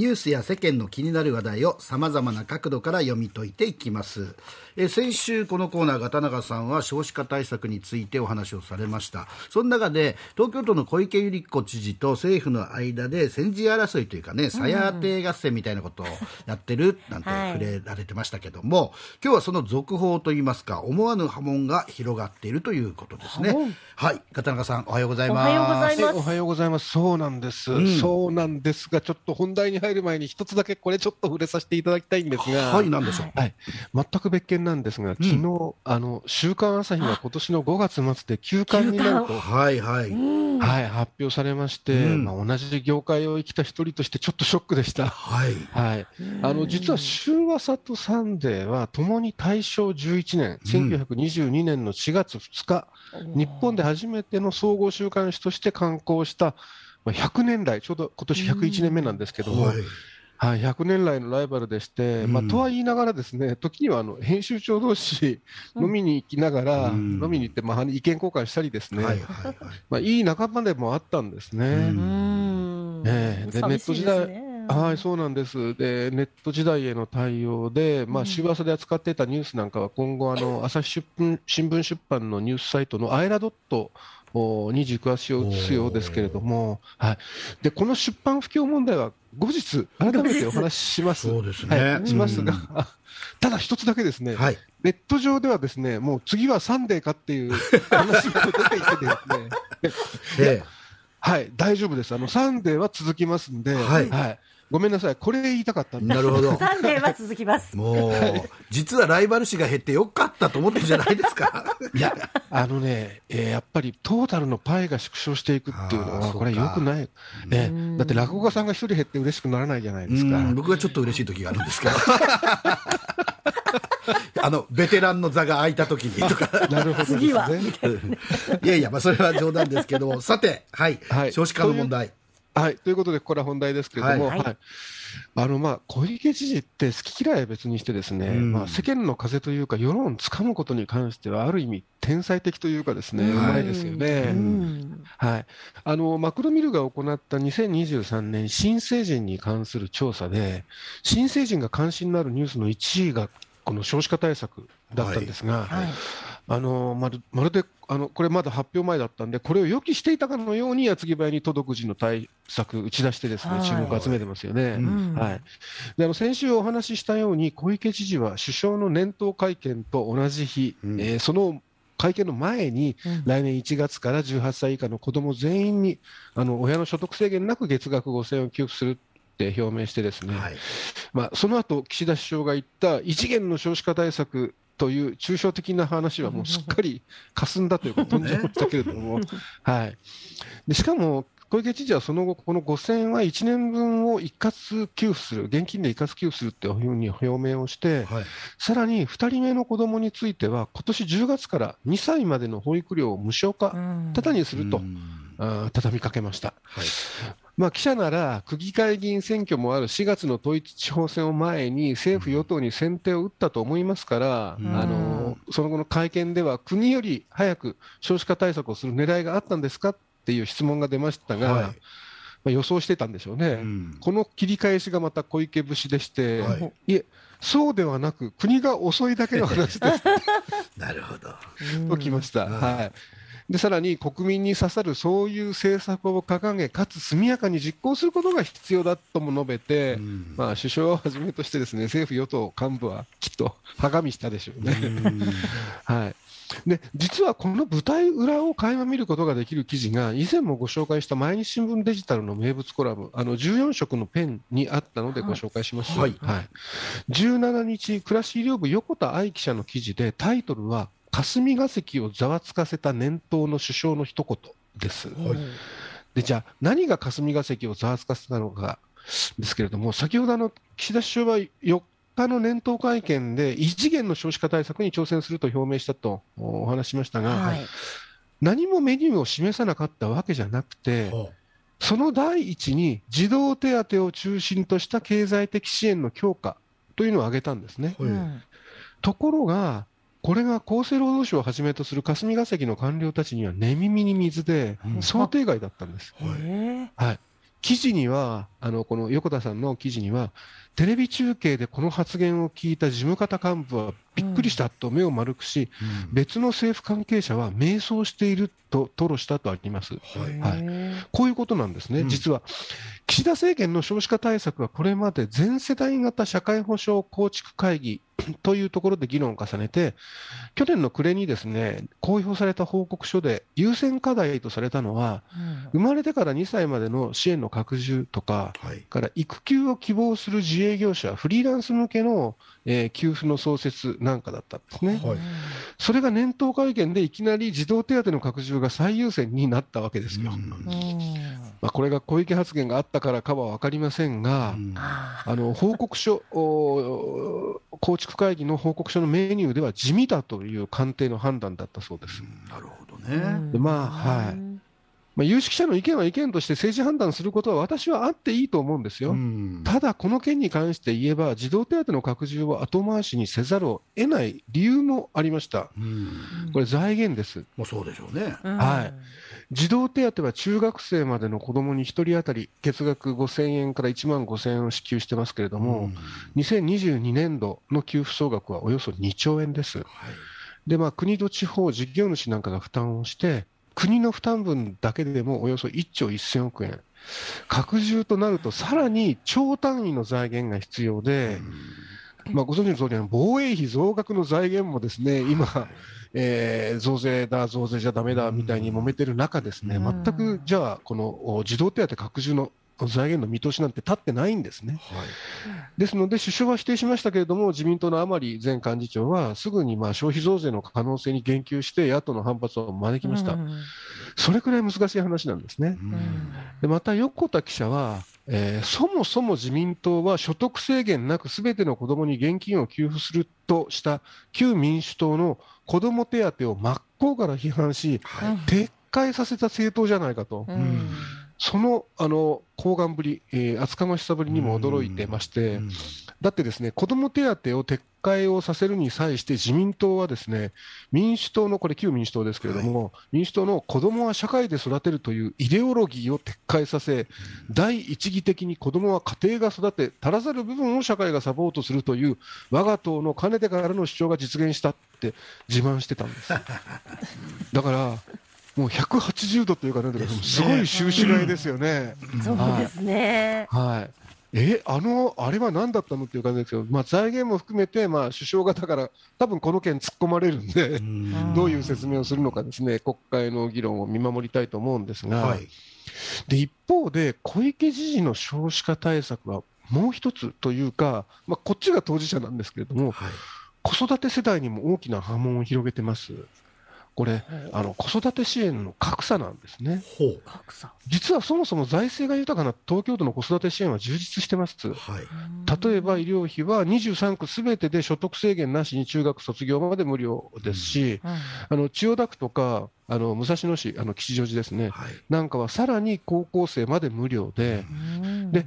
ニュースや世間の気になる話題をさまざまな角度から読み解いていきます。え先週このコーナーが田中さんは少子化対策についてお話をされました。その中で東京都の小池百合子知事と政府の間で先陣争いというかねさや当て合戦みたいなことをやってるなんて触れられてましたけども、はい、今日はその続報といいますか思わぬ波紋が広がっているということですね。はい。片中さんおはようございます。おはようございます。そうなんです、うん、そうなんですがちょっと本題に入る前に一つだけこれちょっと触れさせていただきたいんですがはい何でしょう、はい、全く別件なんですが昨日、うん、あの週刊朝日が今年の5月末で休刊になるとはいはい、はい、発表されまして、うん、まあ、同じ業界を生きた一人としてちょっとショックでした。はい、はい、あの実は週朝とサンデーはともに大正11年、1922年の4月2日、日本で初めての総合週刊誌として刊行した、まあ、100年来、ちょうど今年101年目なんですけども、はい。はい、100年来のライバルでして、うん、まあ、とは言いながらですね、時にはあの編集長同士飲みに行きながら、うん、飲みに行って、まあ、意見交換したりですね、はいはいはい。まあ、いい仲間でもあったんですね。うん。えー、でネット時代はい、そうなんです。で、ネット時代への対応で、まあ、週朝で扱っていたニュースなんかは、今後、あの、朝日出新聞出版のニュースサイトのアイラドットに軸足を移すようですけれども、はい。で、この出版不況問題は後日、改めてお話しします。そうですね。はい、しますが、ただ一つだけですね、はい、ネット上ではですね、もう次はサンデーかっていう 話が出ていてですね、はい、大丈夫です。あの、サンデーは続きますんで、はい、はいごめんなさい、これ言いたかったんなるほど。サンデーは続きます。もう、実はライバル誌が減ってよかったと思ってるじゃないですか。いや、あのね、えー、やっぱりトータルのパイが縮小していくっていうのは、これはよくない。ね、だって落語家さんが一人減って嬉しくならないじゃないですか。僕はちょっと嬉しい時があるんですけど。あの、ベテランの座が空いた時にとか。なるほど、次は。いやいや、まあ、それは冗談ですけども、さて、はい、はい、少子化の問題。はい、ということで、これは本題ですけれども、はい、はい、あのまあ小池知事って好き嫌いは別にしてですね、うん、まあ、世間の風というか世論をつかむことに関してはある意味天才的というかですね、うまいですよね。はい、あのマクロミルが行った2023年新成人に関する調査で新成人が関心のあるニュースの1位がこの少子化対策だったんですが、はい。はいあのまるまるであのこれまだ発表前だったんで、これを予期していたかのように、矢継ぎ早に届く時の対策、打ち出してですね、注目を集めてますよね。はい、であの先週お話ししたように、小池知事は首相の年頭会見と同じ日、うん、えー、その会見の前に、来年1月から18歳以下の子ども全員に、あの親の所得制限なく月額5000円を給付するって表明してですね、はい、まあ、その後岸田首相が言った異次元の少子化対策という抽象的な話はもうすっかり霞んだというか飛んじゃいましたけれども、はい、でしかも小池知事はその後、この5000円は1年分を一括給付する、現金で一括給付するっていうふうに表明をして、はい、さらに2人目の子どもについては、今年10月から2歳までの保育料を無償化、ただにすると、畳みかけました。はいまあ、記者なら、区議会議員選挙もある4月の統一地方選を前に、政府・与党に先手を打ったと思いますから、うん、あのその後の会見では、国より早く少子化対策をする狙いがあったんですかっていう質問が出ましたが、はい、まあ、予想してたんでしょうね、うん、この切り返しがまた小池節でして、はい、いえ、そうではなく、国が遅いだけの話です。なるほど。ときました。はいでさらに国民に刺さるそういう政策を掲げ、かつ速やかに実行することが必要だとも述べて、うん、まあ、首相をはじめとしてですね政府・与党幹部はきっとはがみしたでしょうね。はい。で実はこの舞台裏を垣間見ることができる記事が以前もご紹介した毎日新聞デジタルの名物コラムあの14色のペンにあったのでご紹介します、はい、はい、17日暮らし医療部横田愛記者の記事でタイトルは霞が関をざわつかせた年頭の首相の一言です。はい、でじゃあ、何が霞が関をざわつかせたのかですけれども、先ほどあの岸田首相は4日の年頭会見で、異次元の少子化対策に挑戦すると表明したとお話しましたが、はい、何もメニューを示さなかったわけじゃなくて、その第一に児童手当を中心とした経済的支援の強化というのを挙げたんですね。ところが、これが厚生労働省をはじめとする霞が関の官僚たちには寝耳に水で、想定外だったんです。はい、記事にはあのこの横田さんの記事には、テレビ中継でこの発言を聞いた事務方幹部はびっくりしたと目を丸くし、うん、別の政府関係者は迷走していると吐露したとあります、はい。はい、こういうことなんですね、うん、実は岸田政権の少子化対策はこれまで全世代型社会保障構築会議 というところで議論を重ねて、去年の暮れにですね公表された報告書で優先課題とされたのは、うん、生まれてから2歳までの支援の拡充とか、はい、から育休を希望する自営業者、フリーランス向けの、えー、給付の創設なんかだったんですね。はい、それが年頭会見でいきなり児童手当の拡充が最優先になったわけですよ。まあ、これが小池発言があったからかは分かりませんが、あの報告書構築会議の報告書のメニューでは地味だという官邸の判断だったそうです。なるほどね。でまあはい。まあ、有識者の意見は意見として政治判断することは私はあっていいと思うんですよ。ただ、この件に関して言えば、児童手当の拡充を後回しにせざるを得ない理由もありました。これ、財源です。もうそうでしょうね。はい。児童手当は中学生までの子どもに1人当たり月額5000円から1万5000円を支給してますけれども、2022年度の給付総額はおよそ2兆円です。はい、で、まあ、国と地方、事業主なんかが負担をして、国の負担分だけでもおよそ1兆1000億円。拡充となると、さらに超単位の財源が必要で、まあ、ご存知の通り、防衛費増額の財源もですね、今、えー、増税だ、増税じゃだめだみたいに揉めてる中ですね、全くじゃあ、この児童手当拡充の財源の見通しなんて立ってないんですね。はい、ですので、首相は否定しましたけれども、自民党の甘利前幹事長は、すぐにまあ消費増税の可能性に言及して、野党の反発を招きました。それくらい難しい話なんですね。でまた、横田記者は、えー、そもそも自民党は所得制限なくすべての子どもに現金を給付するとした旧民主党の子ども手当を真っ向から批判し、はい、撤回させた政党じゃないかと。うんそのあの高顔ぶり、えー、厚かましさぶりにも驚いてまして、だってですね、子ども手当を撤回をさせるに際して自民党はですね、民主党の、これ旧民主党ですけれども、はい、民主党の子どもは社会で育てるというイデオロギーを撤回させ、第一義的に子どもは家庭が育て、足らざる部分を社会がサポートするという、我が党のかねてからの主張が実現したって自慢してたんです。だからもう180度というか、なんすごい収支買いですよね。そうですね。はい。え、あの、あれは何だったのっていう感じですけど、まあ、財源も含めて、まあ、首相がだから、多分この件突っ込まれるんで、んどういう説明をするのかですね、国会の議論を見守りたいと思うんですが、はい、で一方で、小池知事の少子化対策はもう一つというか、まあ、こっちが当事者なんですけれども、はい、子育て世代にも大きな波紋を広げてます。これ、あの子育て支援の格差なんですね。実はそもそも財政が豊かな東京都の子育て支援は充実してます。はい、例えば医療費は23区すべてで所得制限なしに中学卒業まで無料ですし、うん。あの千代田区とかあの武蔵野市、あの吉祥寺ですね、はい、なんかはさらに高校生まで無料で、で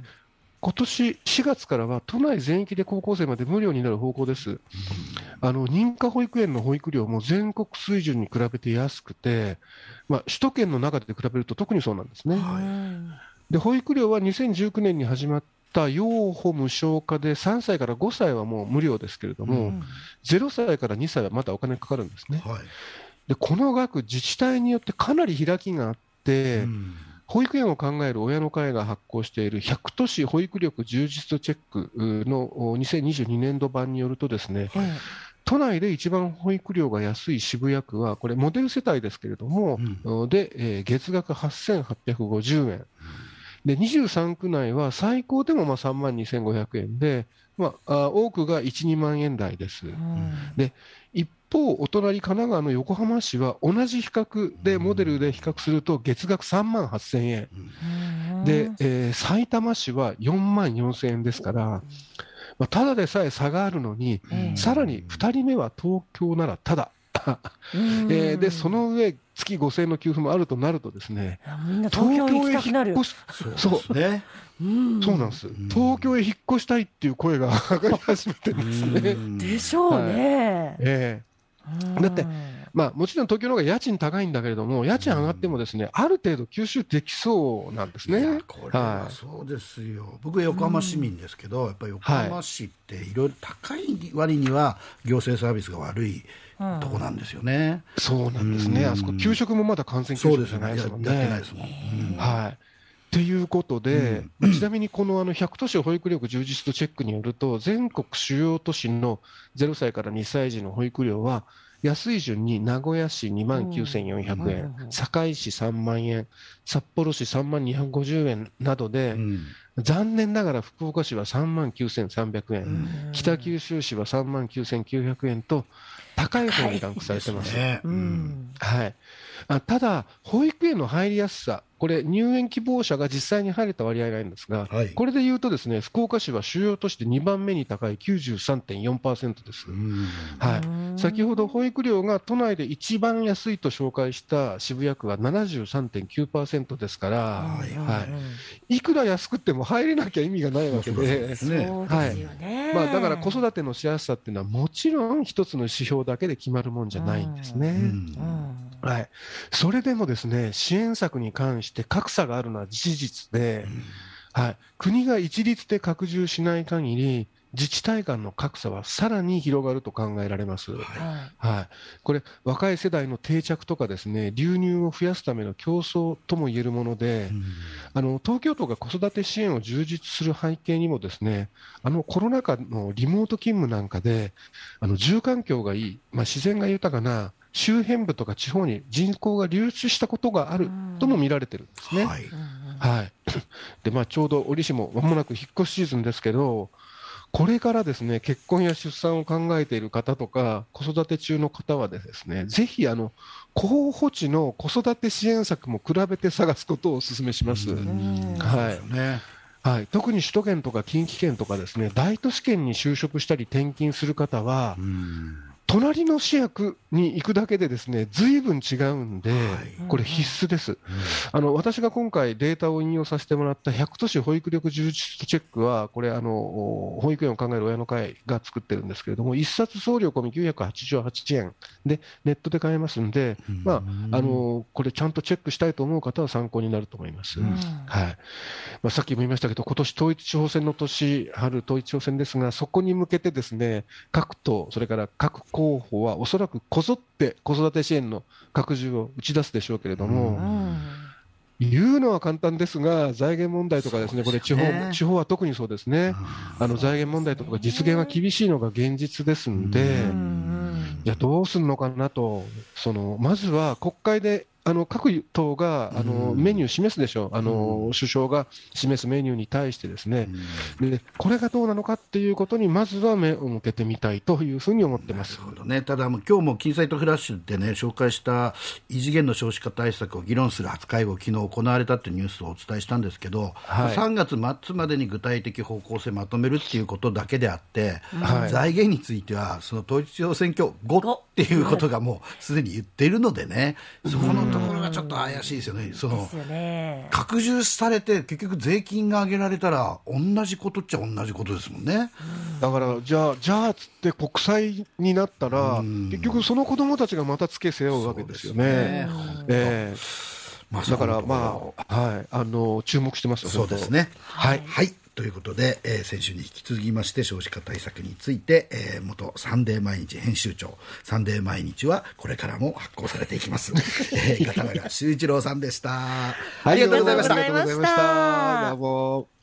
今年4月からは都内全域で高校生まで無料になる方向です。あの認可保育園の保育料も全国水準に比べて安くて、まあ、首都圏の中で比べると特にそうなんですね。はい、で保育料は2019年に始まった養護無償化で3歳から5歳はもう無料ですけれども、うん、0歳から2歳はまたお金かかるんですね。はい、でこの額、自治体によってかなり開きがあって、うん保育園を考える親の会が発行している100都市保育力充実チェックの2022年度版によるとですね、はい、都内で一番保育料が安い渋谷区は、これ、モデル世帯ですけれども、うん、で、えー、月額8850円。で、23区内は最高でもまあ3万2500円で、まあ、多くが1、2万円台です。うん、で一方、お隣、神奈川の横浜市は同じ比較で、モデルで比較すると月額3万8000円、で、えー、埼玉市は4万4000円ですから、まあ、ただでさえ差があるのに、さらに2人目は東京ならただ。えー、でその上、月5000円の給付もあるとなると、ですね東京へ引っ越しそうね。そう。なんです、東京へ引っ越したいっていう声が上がり始めてるんですね。でしょうね。はい、えーだってまあ、もちろん東京の方が家賃高いんだけれども、家賃上がってもですね、ある程度吸収できそうなんですね。これはそうですよ、はい、僕、横浜市民ですけど、やっぱり横浜市っていろいろ高い割には行政サービスが悪い。とこなんですよね。そうなんですね。あそこ給食もまだ感染給食じゃないですもんね。やってないですもん。はい。ということで、うん、ちなみにこのあの100都市保育力充実度チェックによると、全国主要都市の0歳から2歳児の保育料は、安い順に名古屋市2万9400円、堺市3万円、札幌市3万250円などで、うん、残念ながら福岡市は3万9300円、うん、北九州市は3万9900円と、高い方にランクされてます。ね、はいあただ、保育園の入りやすさ、これ、入園希望者が実際に入れた割合があるんですが、はい、これでいうと、ですね福岡市は主要として2番目に高い93.4%です。はい、先ほど保育料が都内で一番安いと紹介した渋谷区は73.9%ですから、はい、はい、いくら安くても入れなきゃ意味がないわけで、はい。まあ、だから子育てのしやすさっていうのは、もちろん一つの指標だけで決まるもんじゃないんですね。うんはい、それでもですね支援策に関して格差があるのは事実で、うん、はい、国が一律で拡充しない限り、自治体間の格差はさらに広がると考えられます。はい、はい、これ、若い世代の定着とかですね、流入を増やすための競争とも言えるもので、うん、あの東京都が子育て支援を充実する背景にもですね、あのコロナ禍のリモート勤務なんかで、あの住環境がいい、まあ、自然が豊かな周辺部とか地方に人口が流出したことがあるとも見られてるんですね。はい、はい、でまあ、ちょうど折しもまもなく引っ越しシーズンですけど、これからですね結婚や出産を考えている方とか、子育て中の方はですねぜひあの候補地の子育て支援策も比べて探すことをお勧めします。はい。ね。はい、特に首都圏とか近畿圏とかですね大都市圏に就職したり転勤する方は、隣の市役に行くだけでですね、ずいぶん違うんで、これ必須です。あの、私が今回データを引用させてもらった100都市保育力充実チェックは、これ、あの、保育園を考える親の会が作ってるんですけれども、1冊送料込み988円で、ネットで買えますんで、まあ、あの、これちゃんとチェックしたいと思う方は参考になると思います。はい。まあ、さっきも言いましたけど、今年統一地方選の年、春統一地方選ですが、そこに向けてですね、各党、それから各候補はおそらくこぞって子育て支援の拡充を打ち出すでしょうけれども、言うのは簡単ですが、財源問題とかですね、これ地方、地方は特にそうですね、あの財源問題とか実現が厳しいのが現実ですんで、いや、どうするのかなと、そのまずは国会であの各党があのメニュー示すでしょ。う、あの首相が示すメニューに対してですね、でこれがどうなのかっていうことに、まずは目を向けてみたいというふうに思ってます。なるほど、ね、ただ、今日も金サイトフラッシュでね、紹介した異次元の少子化対策を議論する初会合、昨日行われたというニュースをお伝えしたんですけど、はい、3月末までに具体的方向性まとめるっていうことだけであって、はい、財源については、その統一地方選挙後っていうことがもうすでに言っているのでね、そこのところがちょっと怪しいですよね、その拡充されて、結局、税金が上げられたら、同じことっちゃ同じことですもんね。だから、じゃあ、じゃあつって国債になったら、結局、その子どもたちがまたつけ背負うわけですよね。ね。えー、まあ、だから、まあ、はい、あの注目してますそうですね。はい、はいということで、えー、先週に引き続きまして少子化対策について、えー、元サンデー毎日編集長サンデー毎日はこれからも発行されていきます、えー、潟永修一郎さんでした。ありがとうございました。ありがとうございました。どうも